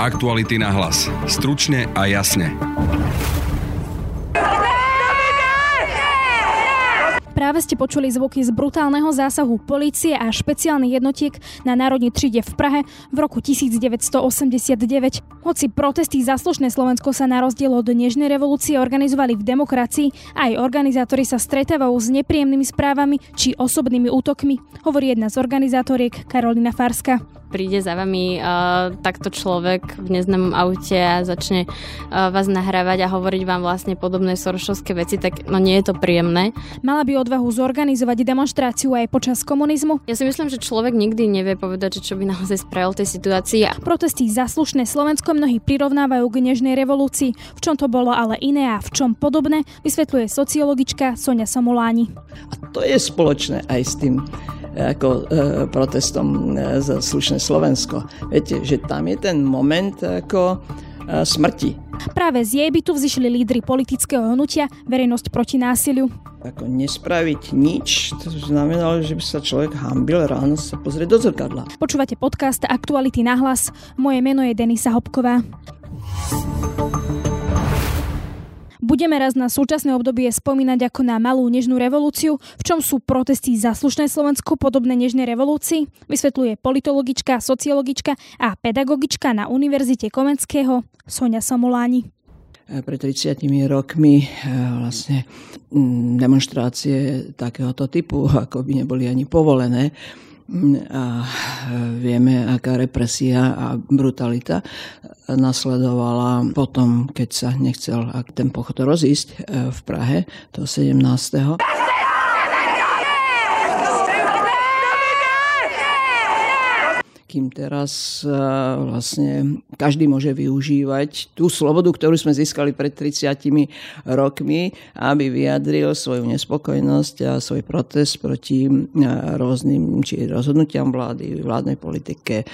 Aktuality na hlas. Stručne a jasne. Práve ste počuli zvuky z brutálneho zásahu policie a špeciálnych jednotiek na Národní tříde v Prahe v roku 1989. Hoci protesty za slušné Slovensko sa na rozdiel od dnešnej revolúcie organizovali v demokracii, aj organizátori sa stretávajú s nepríjemnými správami či osobnými útokmi, hovorí jedna z organizátoriek Karolina Farska príde za vami uh, takto človek v neznámom aute a začne uh, vás nahrávať a hovoriť vám vlastne podobné soršovské veci, tak no nie je to príjemné. Mala by odvahu zorganizovať demonstráciu aj počas komunizmu? Ja si myslím, že človek nikdy nevie povedať, že čo by naozaj spravil tej situácii. Protesty za slušné Slovensko mnohí prirovnávajú k nežnej revolúcii. V čom to bolo ale iné a v čom podobné, vysvetľuje sociologička Sonia Samoláni. A to je spoločné aj s tým ako e, protestom e, za slušné Slovensko. Viete, že tam je ten moment ako e, smrti. Práve z jej bytu vzýšli lídry politického hnutia Verejnosť proti násiliu. Ako nespraviť nič, to znamenalo, že by sa človek hambil ráno sa pozrieť do zrkadla. Počúvate podcast Aktuality na hlas. Moje meno je Denisa Hopková. Budeme raz na súčasné obdobie spomínať ako na malú nežnú revolúciu, v čom sú protesty za slušné Slovensko podobné nežnej revolúcii, vysvetľuje politologička, sociologička a pedagogička na Univerzite Komenského Sonia Samoláni pred 30 rokmi vlastne demonstrácie takéhoto typu ako by neboli ani povolené a vieme, aká represia a brutalita nasledovala potom, keď sa nechcel ten pochod rozísť e, v Prahe, to 17 kým teraz e, vlastne každý môže využívať tú slobodu, ktorú sme získali pred 30 rokmi, aby vyjadril svoju nespokojnosť a svoj protest proti e, rôznym či rozhodnutiam vlády, vládnej politike.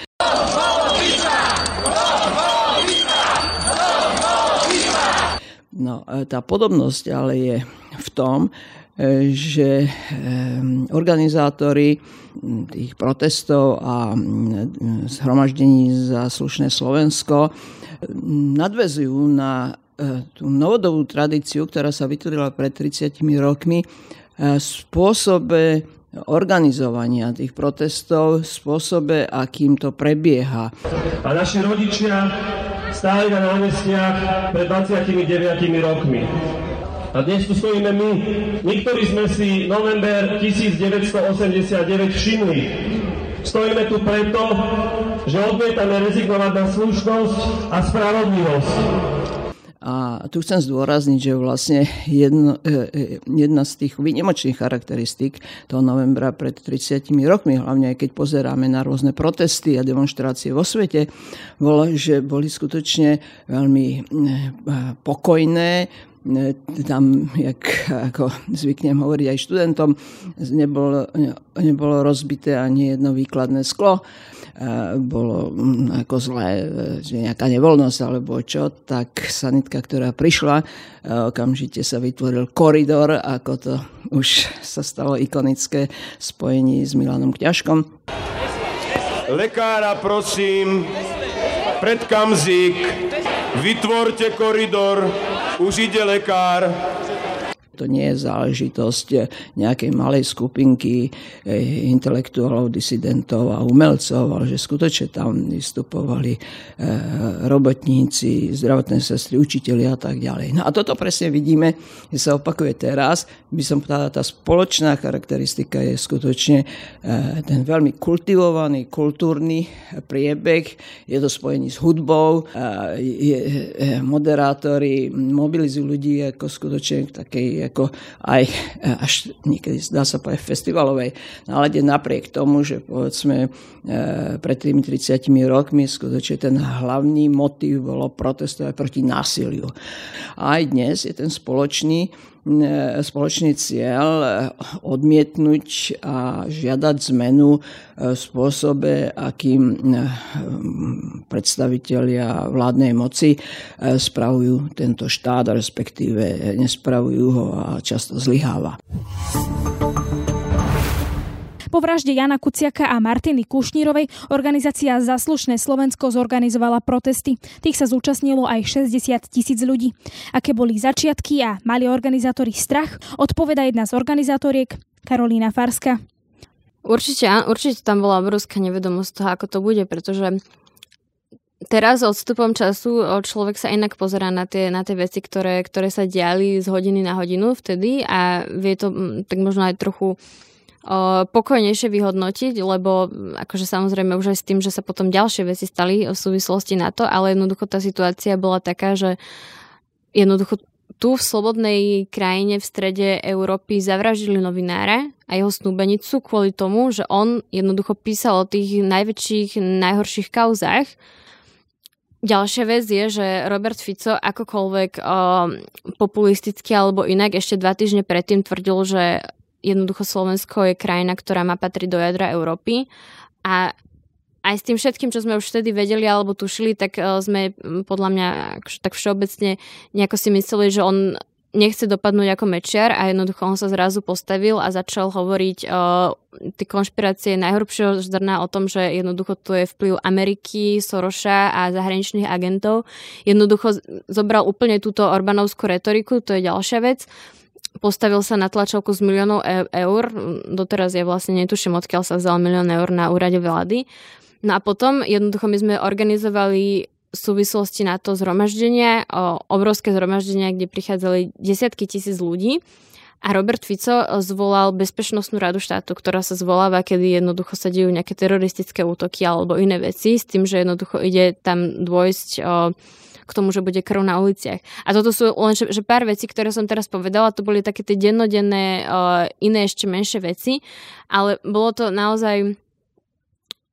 No, e, tá podobnosť ale je v tom, že organizátori tých protestov a zhromaždení za slušné Slovensko nadvezujú na e, tú novodobú tradíciu, ktorá sa vytvorila pred 30 rokmi, e, spôsobe organizovania tých protestov, spôsobe, akým to prebieha. A naši rodičia stáli na námestiach pred 29 rokmi. A dnes tu stojíme my. Niektorí sme si november 1989 všimli. Stojíme tu preto, že odmietame rezignovať na slušnosť a spravodlivosť. A tu chcem zdôrazniť, že vlastne jedno, e, e, jedna z tých výnimočných charakteristík toho novembra pred 30 rokmi, hlavne aj keď pozeráme na rôzne protesty a demonstrácie vo svete, bolo, že boli skutočne veľmi e, pokojné, tam, jak ako zvyknem hovoriť aj študentom, nebolo, nebolo rozbité ani jedno výkladné sklo. Bolo mm, ako zlé, že nejaká nevoľnosť alebo čo, tak sanitka, ktorá prišla, okamžite sa vytvoril koridor, ako to už sa stalo ikonické spojení s Milanom Kňažkom. Lekára prosím, pred kamzík, vytvorte koridor, už ide lekár. To nie je záležitosť nejakej malej skupinky eh, intelektuálov, disidentov a umelcov, ale že skutočne tam vystupovali eh, robotníci, zdravotné sestry, učiteľi a tak ďalej. No a toto presne vidíme, že sa opakuje teraz. By som povedala, tá spoločná charakteristika je skutočne eh, ten veľmi kultivovaný kultúrny priebeh. Je to spojený s hudbou, moderátori mobilizujú ľudí ako skutočne takej ako aj až niekedy dá sa povedať festivalovej nálade napriek tomu, že povedzme e, pred tými 30 rokmi skutočne ten hlavný motív bolo protestovať proti násiliu. A aj dnes je ten spoločný E, spoločný cieľ e, odmietnúť a žiadať zmenu v e, spôsobe, akým predstavitelia vládnej moci spravujú tento štát, respektíve nespravujú ho a často zlyháva. Po vražde Jana Kuciaka a Martiny Kušnírovej organizácia Zaslušné Slovensko zorganizovala protesty. Tých sa zúčastnilo aj 60 tisíc ľudí. Aké boli začiatky a mali organizátori strach, odpoveda jedna z organizátoriek Karolína Farska. Určite, určite tam bola obrovská nevedomosť toho, ako to bude, pretože teraz odstupom času človek sa inak pozerá na tie, na tie veci, ktoré, ktoré sa diali z hodiny na hodinu vtedy a vie to tak možno aj trochu pokojnejšie vyhodnotiť, lebo akože samozrejme už aj s tým, že sa potom ďalšie veci stali v súvislosti na to, ale jednoducho tá situácia bola taká, že jednoducho tu v slobodnej krajine v strede Európy zavraždili novinára a jeho snúbenicu kvôli tomu, že on jednoducho písal o tých najväčších, najhorších kauzách. Ďalšia vec je, že Robert Fico akokoľvek o, populisticky alebo inak ešte dva týždne predtým tvrdil, že jednoducho Slovensko je krajina, ktorá má patriť do jadra Európy a aj s tým všetkým, čo sme už vtedy vedeli alebo tušili, tak sme podľa mňa tak všeobecne nejako si mysleli, že on nechce dopadnúť ako mečiar a jednoducho on sa zrazu postavil a začal hovoriť o tie konšpirácie najhrubšieho zdrna o tom, že jednoducho to je vplyv Ameriky, Soroša a zahraničných agentov. Jednoducho zobral úplne túto Orbánovskú retoriku, to je ďalšia vec postavil sa na tlačovku z miliónov e- eur. Doteraz ja vlastne netuším, odkiaľ sa vzal milión eur na úrade vlády. No a potom jednoducho my sme organizovali v súvislosti na to zhromaždenie, obrovské zhromaždenia, kde prichádzali desiatky tisíc ľudí. A Robert Fico zvolal Bezpečnostnú radu štátu, ktorá sa zvoláva, kedy jednoducho sa dejú nejaké teroristické útoky alebo iné veci, s tým, že jednoducho ide tam dôjsť o, k tomu, že bude krv na uliciach. A toto sú len že, že pár vecí, ktoré som teraz povedala, to boli také tie dennodenné, o, iné ešte menšie veci, ale bolo to naozaj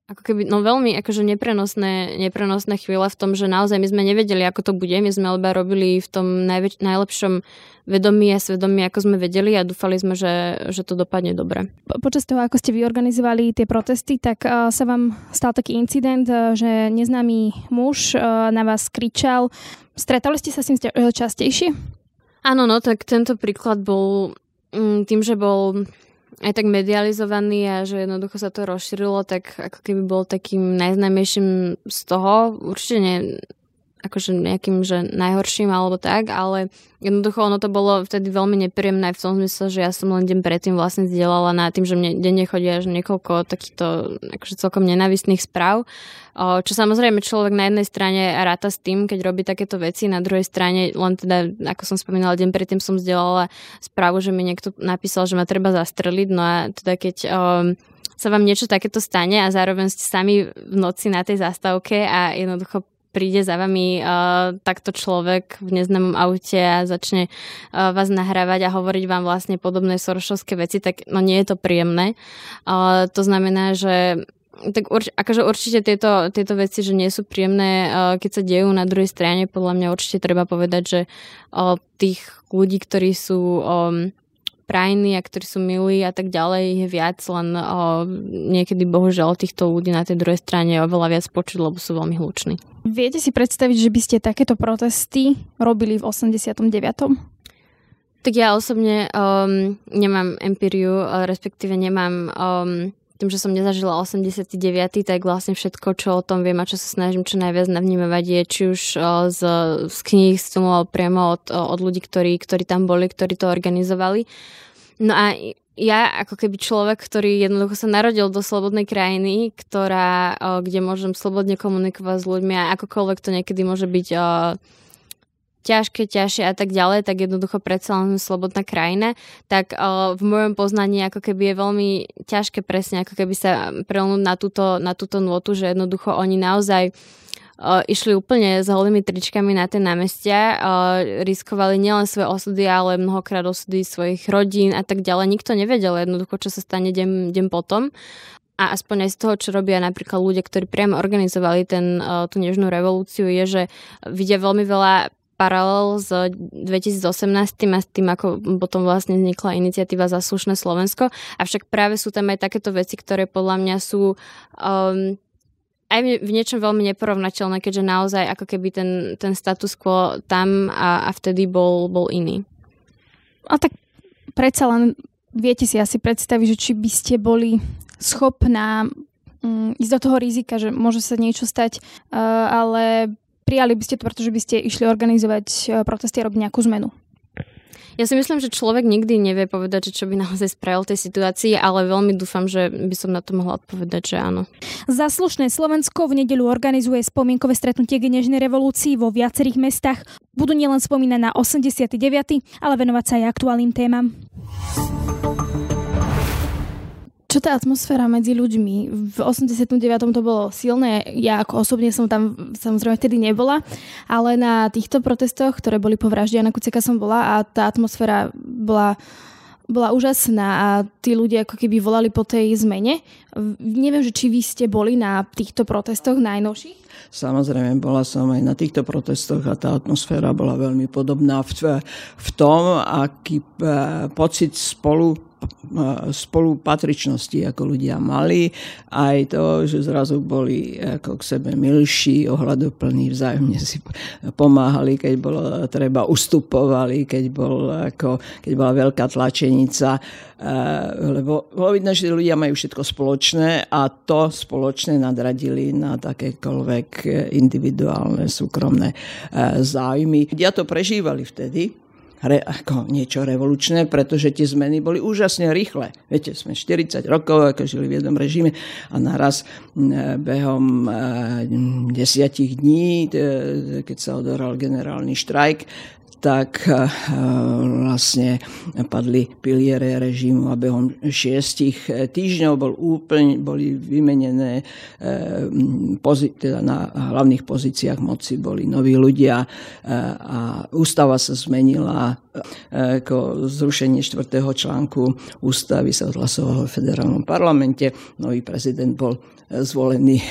ako keby, no veľmi akože neprenosné, neprenosné chvíle v tom, že naozaj my sme nevedeli, ako to bude. My sme iba robili v tom najväč- najlepšom vedomí a svedomí, ako sme vedeli a dúfali sme, že, že to dopadne dobre. Počas toho, ako ste vyorganizovali tie protesty, tak uh, sa vám stal taký incident, uh, že neznámy muž uh, na vás kričal. Stretali ste sa s tým častejšie? Áno, no tak tento príklad bol mm, tým, že bol aj tak medializovaný a že jednoducho sa to rozšírilo, tak ako keby bol takým najznámejším z toho. Určite nie, akože nejakým, že najhorším alebo tak, ale jednoducho ono to bolo vtedy veľmi nepríjemné v tom zmysle, že ja som len deň predtým vlastne zdieľala na tým, že mne denne chodí až niekoľko takýchto akože celkom nenavistných správ, čo samozrejme človek na jednej strane ráta s tým, keď robí takéto veci, na druhej strane len teda, ako som spomínala, deň predtým som zdieľala správu, že mi niekto napísal, že ma treba zastreliť, no a teda keď sa vám niečo takéto stane a zároveň ste sami v noci na tej zastávke a jednoducho príde za vami uh, takto človek v neznámom aute a začne uh, vás nahrávať a hovoriť vám vlastne podobné sorošovské veci, tak no nie je to príjemné. Uh, to znamená, že tak urč, akože určite tieto, tieto veci, že nie sú príjemné, keď sa dejú na druhej strane, podľa mňa určite treba povedať, že tých ľudí, ktorí sú prajní a ktorí sú milí a tak ďalej je viac, len niekedy bohužiaľ týchto ľudí na tej druhej strane je oveľa viac počuť, lebo sú veľmi hluční. Viete si predstaviť, že by ste takéto protesty robili v 89. Tak ja osobne um, nemám empíriu, respektíve nemám um, tým, že som nezažila 89., tak vlastne všetko, čo o tom viem a čo sa snažím čo najviac navnímavať je či už z, z kníh, z filmov, priamo od, od ľudí, ktorí, ktorí tam boli, ktorí to organizovali. No a ja ako keby človek, ktorý jednoducho sa narodil do slobodnej krajiny, ktorá, kde môžem slobodne komunikovať s ľuďmi a akokoľvek to niekedy môže byť ťažké, ťažšie a tak ďalej, tak jednoducho predsa len slobodná krajina, tak uh, v mojom poznaní ako keby je veľmi ťažké presne ako keby sa prelnúť na túto, na túto notu, že jednoducho oni naozaj išli úplne s holými tričkami na tie námestia, riskovali nielen svoje osudy, ale mnohokrát osudy svojich rodín a tak ďalej. Nikto nevedel jednoducho, čo sa stane deň, deň potom a aspoň aj z toho, čo robia napríklad ľudia, ktorí priamo organizovali ten, tú nežnú revolúciu, je, že vidia veľmi veľa paralel s 2018 a s tým, ako potom vlastne vznikla iniciatíva za slušné Slovensko. Avšak práve sú tam aj takéto veci, ktoré podľa mňa sú um, aj v niečom veľmi neporovnateľné, keďže naozaj ako keby ten, ten status quo tam a, a vtedy bol, bol iný. A tak predsa len viete si asi predstaviť, že či by ste boli schopná um, ísť do toho rizika, že môže sa niečo stať, uh, ale prijali by ste to, pretože by ste išli organizovať uh, protesty a robiť nejakú zmenu. Ja si myslím, že človek nikdy nevie povedať, že čo by naozaj spravil tej situácii, ale veľmi dúfam, že by som na to mohla odpovedať, že áno. Zaslušné Slovensko v nedeľu organizuje spomienkové stretnutie k nežnej revolúcii vo viacerých mestách. Budú nielen spomínať na 89., ale venovať sa aj aktuálnym témam. Čo tá atmosféra medzi ľuďmi? V 89. to bolo silné, ja ako osobne som tam samozrejme vtedy nebola, ale na týchto protestoch, ktoré boli po vražde Jana Kuceka som bola a tá atmosféra bola bola úžasná a tí ľudia ako keby volali po tej zmene. Neviem, že či vy ste boli na týchto protestoch najnovších? Samozrejme, bola som aj na týchto protestoch a tá atmosféra bola veľmi podobná v, v tom, aký e, pocit spolu spolupatričnosti, ako ľudia mali, aj to, že zrazu boli ako k sebe milší, ohľadoplní, vzájomne si pomáhali, keď bolo treba, ustupovali, keď, bol, ako, keď bola veľká tlačenica, lebo bolo vidno, že ľudia majú všetko spoločné a to spoločné nadradili na takékoľvek individuálne, súkromné záujmy. Ľudia to prežívali vtedy, re, ako niečo revolučné, pretože tie zmeny boli úžasne rýchle. Viete, sme 40 rokov, ako žili v jednom režime a naraz behom desiatich dní, keď sa odohral generálny štrajk, tak eh, vlastne padli piliere režimu a behom šiestich eh, týždňov bol úplne, boli vymenené eh, teda na hlavných pozíciách moci boli noví ľudia a ústava sa zmenila ako zrušenie štvrtého článku ústavy sa odhlasovalo v federálnom parlamente. Nový prezident bol zvolený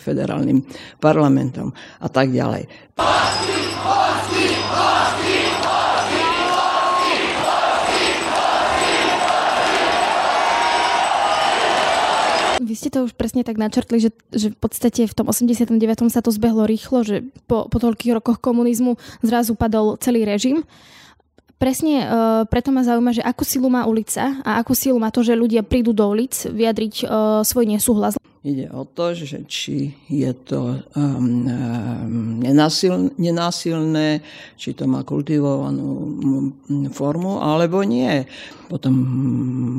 federálnym parlamentom a tak ďalej. Vy ste to už presne tak načrtli, že, že v podstate v tom 89. sa to zbehlo rýchlo, že po, po toľkých rokoch komunizmu zrazu padol celý režim. Presne uh, preto ma zaujíma, že akú silu má ulica a akú silu má to, že ľudia prídu do ulic vyjadriť uh, svoj nesúhlas. Ide o to, že či je to um, um, nenásil, nenásilné, či to má kultivovanú formu, alebo nie. Po tom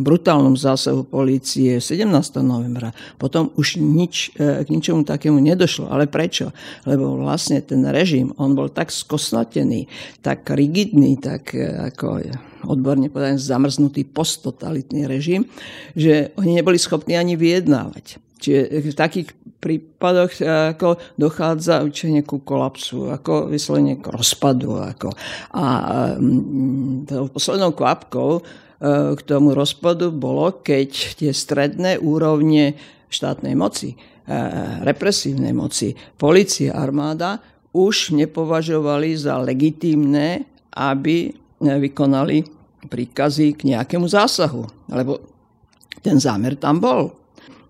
brutálnom zásahu polície 17. novembra potom už nič, e, k ničomu takému nedošlo. Ale prečo? Lebo vlastne ten režim, on bol tak skosnatený, tak rigidný, tak e, ako odborne povedané zamrznutý posttotalitný režim, že oni neboli schopní ani vyjednávať. Čiže v takých prípadoch eh, ako dochádza učenie ku kolapsu, ako vyslovene k rozpadu. Ako. A mm, tou poslednou kvapkou eh, k tomu rozpadu bolo, keď tie stredné úrovne štátnej moci, eh, represívnej moci, policia, armáda už nepovažovali za legitímne, aby vykonali príkazy k nejakému zásahu. Lebo ten zámer tam bol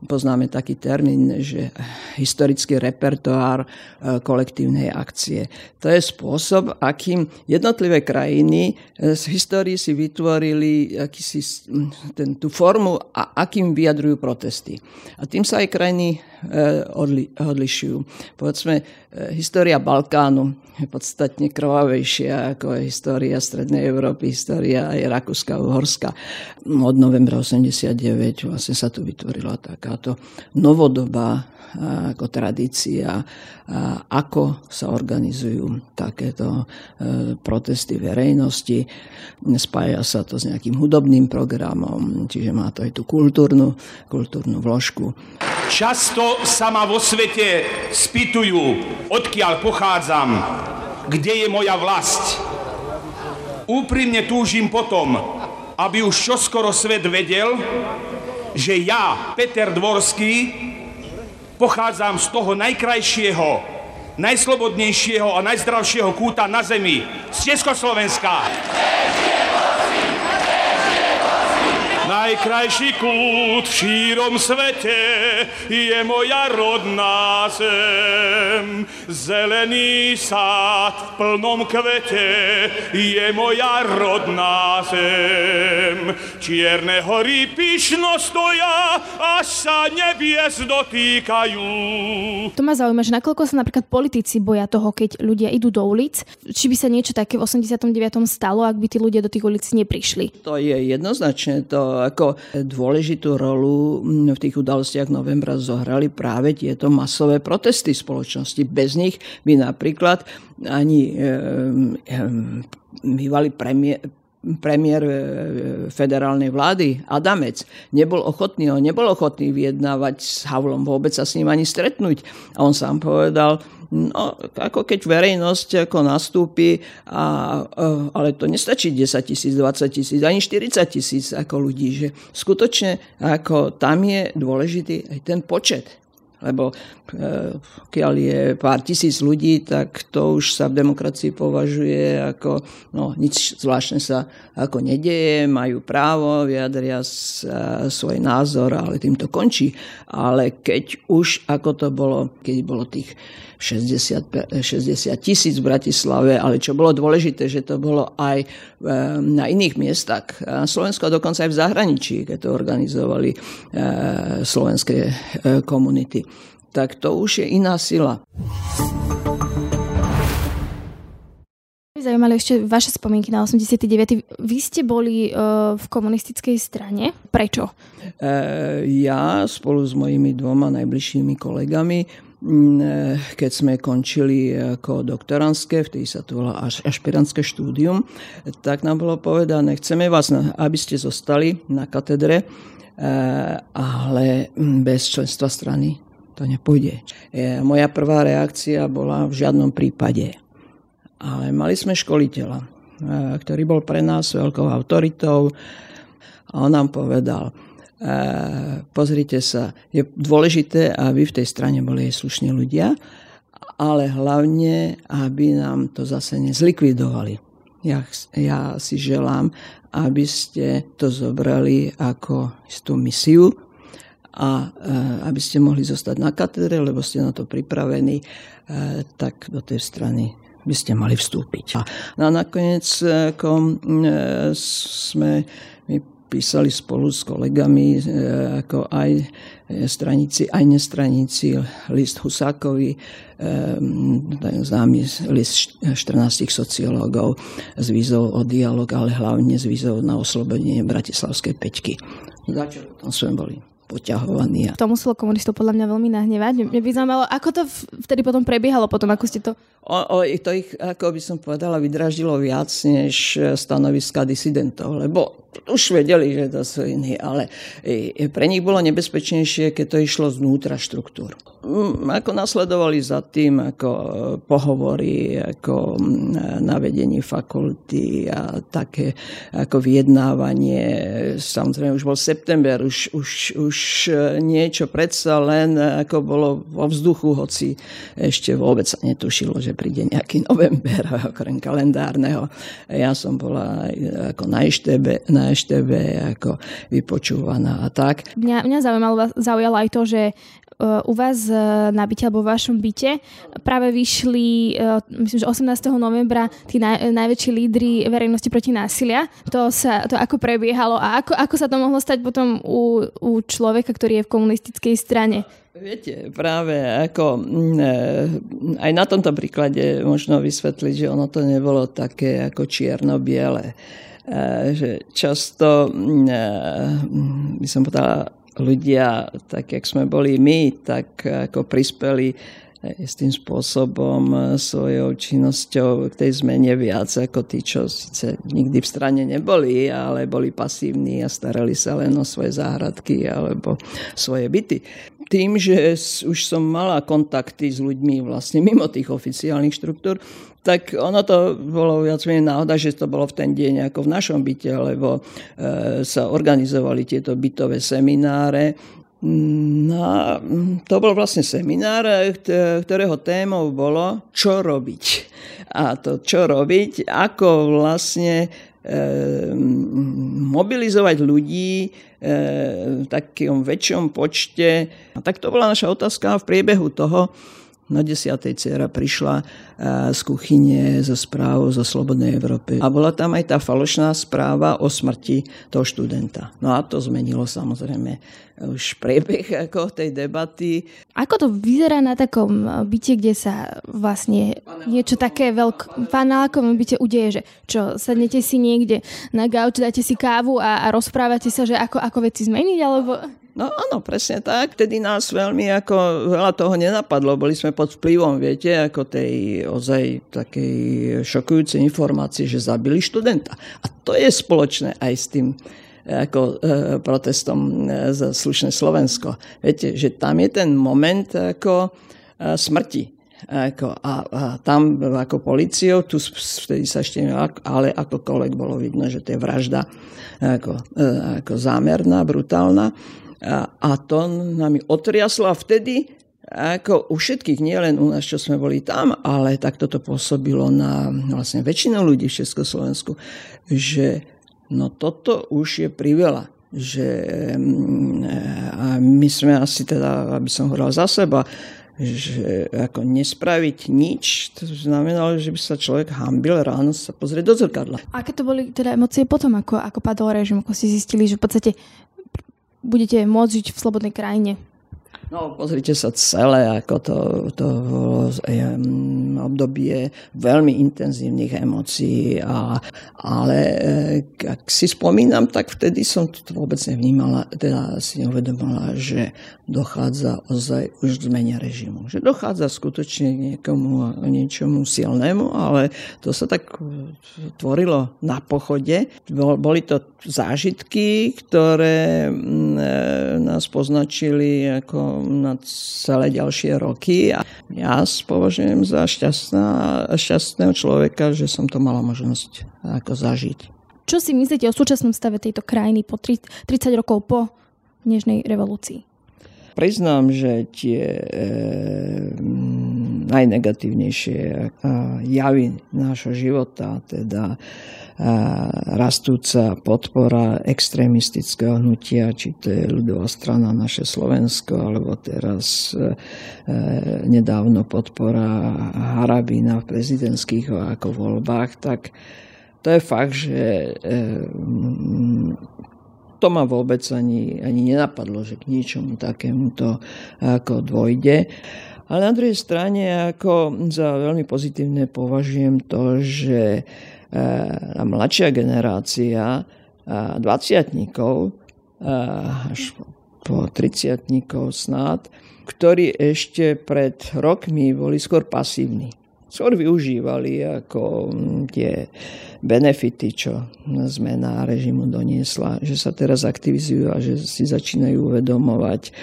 poznáme taký termín, že historický repertoár e, kolektívnej akcie. To je spôsob, akým jednotlivé krajiny e, z histórii si vytvorili akýsi, ten, tú formu a akým vyjadrujú protesty. A tým sa aj krajiny e, odli, odlišujú. Povedzme, história Balkánu je podstatne krvavejšia ako je história Strednej Európy, história aj Rakúska, Uhorska. Od novembra 89 vlastne sa tu vytvorila takáto novodobá ako tradícia, ako sa organizujú takéto e, protesty verejnosti. Spája sa to s nejakým hudobným programom, čiže má to aj tú kultúrnu, kultúrnu vložku. Často sa ma vo svete spýtujú, odkiaľ pochádzam, kde je moja vlast. Úprimne túžim potom, aby už čoskoro svet vedel, že ja, Peter Dvorský, pochádzam z toho najkrajšieho, najslobodnejšieho a najzdravšieho kúta na zemi, z Československa. Najkrajší kút v šírom svete je moja rodná zem. Zelený sád v plnom kvete je moja rodná zem. Čierne hory pyšno stoja, až sa nebies dotýkajú. To ma zaujíma, že nakoľko sa napríklad politici boja toho, keď ľudia idú do ulic, či by sa niečo také v 89. stalo, ak by tí ľudia do tých ulic neprišli. To je jednoznačne to, ako dôležitú rolu v tých udalostiach novembra zohrali práve tieto masové protesty spoločnosti. Bez nich by napríklad ani bývalý premiér, premiér e, federálnej vlády Adamec nebol ochotný, on nebol ochotný vyjednávať s Havlom, vôbec sa s ním ani stretnúť. A on sám povedal, No, ako keď verejnosť ako nastúpi, a, ale to nestačí 10 tisíc, 20 tisíc, ani 40 tisíc ako ľudí, že skutočne ako tam je dôležitý aj ten počet lebo e, keď je pár tisíc ľudí, tak to už sa v demokracii považuje ako, no nič zvláštne sa ako nedeje, majú právo, vyjadria svoj názor, ale tým to končí. Ale keď už, ako to bolo, keď bolo tých 60, 60 tisíc v Bratislave, ale čo bolo dôležité, že to bolo aj e, na iných miestach. A dokonca aj v zahraničí, keď to organizovali e, slovenské e, komunity. Tak to už je iná sila. Zaujímali ešte vaše spomienky na 89. Vy ste boli uh, v komunistickej strane. Prečo? Uh, ja spolu s mojimi dvoma najbližšími kolegami eh, keď sme končili ako doktorantské, vtedy sa to volá ašpirantské štúdium, tak nám bolo povedané, chceme vás, aby ste zostali na katedre, ale bez členstva strany to nepôjde. Eh, moja prvá reakcia bola v žiadnom prípade. Ale mali sme školiteľa, ktorý bol pre nás veľkou autoritou a on nám povedal, pozrite sa, je dôležité, aby v tej strane boli aj slušní ľudia, ale hlavne, aby nám to zase nezlikvidovali. Ja, ja si želám, aby ste to zobrali ako istú misiu a aby ste mohli zostať na katedre, lebo ste na to pripravení, tak do tej strany by ste mali vstúpiť. No a nakoniec ako, sme písali spolu s kolegami, e, ako aj stranici, aj nestranici, list Husákovi, e, známy list 14 sociológov s výzvou o dialog, ale hlavne s výzvou na oslobodenie Bratislavskej peťky. Začo potom sme boli poťahovaní. To muselo komunistov podľa mňa veľmi nahnevať. Mne by zaujímalo, ako to vtedy potom prebiehalo, potom ako ste to... O, o, to ich, ako by som povedala, vydraždilo viac než stanoviska disidentov, lebo už vedeli, že to sú iní, ale pre nich bolo nebezpečnejšie, keď to išlo znútra štruktúr. Mm, ako nasledovali za tým, ako e, pohovory, ako mm, na fakulty a také ako vyjednávanie. Samozrejme, už bol september, už, už, už e, niečo predsa len ako bolo vo vzduchu, hoci ešte vôbec sa netušilo, že príde nejaký november, okrem kalendárneho. Ja som bola ako na Eštebe, na Eštebe ako vypočúvaná a tak. Mňa, mňa zaujímalo, zaujalo aj to, že uh, u vás uh, na byte alebo v vašom byte práve vyšli, uh, myslím, že 18. novembra tí naj, najväčší lídry verejnosti proti násilia. To, sa, to ako prebiehalo a ako, ako sa to mohlo stať potom u, u človeka, ktorý je v komunistickej strane? Viete, práve ako aj na tomto príklade možno vysvetliť, že ono to nebolo také ako čierno-biele že často, by som povedala, ľudia, tak jak sme boli my, tak ako prispeli s tým spôsobom svojou činnosťou k tej zmene viac ako tí, čo síce nikdy v strane neboli, ale boli pasívni a starali sa len o svoje záhradky alebo svoje byty tým, že už som mala kontakty s ľuďmi vlastne mimo tých oficiálnych štruktúr, tak ono to bolo viac menej náhoda, že to bolo v ten deň ako v našom byte, lebo e, sa organizovali tieto bytové semináre. No a to bol vlastne seminár, ktorého témou bolo, čo robiť. A to, čo robiť, ako vlastne e, mobilizovať ľudí v takom väčšom počte. A tak to bola naša otázka v priebehu toho na desiatej dcera prišla z kuchyne zo správou zo Slobodnej Európy. A bola tam aj tá falošná správa o smrti toho študenta. No a to zmenilo samozrejme už priebeh ako tej debaty. Ako to vyzerá na takom byte, kde sa vlastne niečo také veľk... panelákovom byte udeje, že čo, sadnete si niekde na gauč, dáte si kávu a, a rozprávate sa, že ako, ako veci zmeniť, alebo... No áno, presne tak. Vtedy nás veľmi ako veľa toho nenapadlo. Boli sme pod vplyvom, viete, ako tej ozaj takej šokujúcej informácie, že zabili študenta. A to je spoločné aj s tým ako e, protestom e, za slušné Slovensko. Viete, že tam je ten moment ako smrti. Ako, a, a tam ako policiou, tu vtedy sa ešte ale akokoľvek bolo vidno, že to je vražda ako, ako zámerná, brutálna a, a to nami otriaslo a vtedy ako u všetkých, nielen u nás, čo sme boli tam, ale tak toto pôsobilo na vlastne väčšinu ľudí v Československu, že no toto už je priveľa že mm, a my sme asi teda, aby som hovoril za seba, že ako nespraviť nič, to znamenalo, že by sa človek hambil ráno sa pozrieť do zrkadla. Aké to boli teda emócie potom, ako, ako padol režim, ako ste zistili, že v podstate budete môcť žiť v slobodnej krajine? No, pozrite sa celé, ako to, to bolo obdobie veľmi intenzívnych emócií, a, ale eh, ak si spomínam, tak vtedy som to vôbec nevnímala, teda si neuvedomila, že dochádza ozaj už k zmene režimu. Že dochádza skutočne k niekomu, niečomu silnému, ale to sa tak tvorilo na pochode. Boli to zážitky, ktoré mm, eh, nás poznačili ako na celé ďalšie roky a ja považujem za šťastná, šťastného človeka, že som to mala možnosť ako zažiť. Čo si myslíte o súčasnom stave tejto krajiny po 30 rokov po Nežnej revolúcii? Priznám, že tie e, najnegatívnejšie e, javy nášho života, teda rastúca podpora extrémistického hnutia, či to je ľudová strana naše Slovensko, alebo teraz nedávno podpora Harabina v prezidentských ako voľbách, tak to je fakt, že to ma vôbec ani, ani nenapadlo, že k ničomu takému to ako dvojde. Ale na druhej strane ako za veľmi pozitívne považujem to, že E, mladšia generácia 20 e, e, až po 30 snad, ktorí ešte pred rokmi boli skôr pasívni. Skôr využívali ako tie benefity, čo zmena režimu doniesla, že sa teraz aktivizujú a že si začínajú uvedomovať,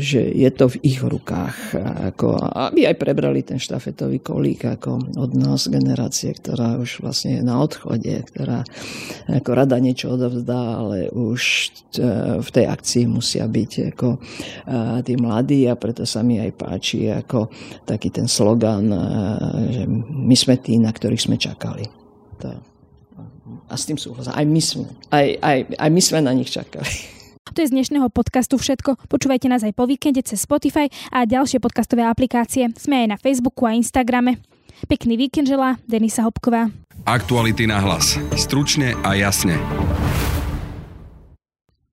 že je to v ich rukách, ako, aby aj prebrali ten štafetový kolík ako od nás generácie, ktorá už vlastne je na odchode, ktorá ako rada niečo odovzdá, ale už e, v tej akcii musia byť ako e, tí mladí a preto sa mi aj páči ako taký ten slogan, že my sme tí, na ktorých sme čakali. To, a s tým súhlasím. Aj my sme, aj, aj, aj my sme na nich čakali. To je z dnešného podcastu všetko. Počúvajte nás aj po víkende cez Spotify a ďalšie podcastové aplikácie. Sme aj na Facebooku a Instagrame. Pekný víkend želá Denisa Hopková. Aktuality na hlas. Stručne a jasne.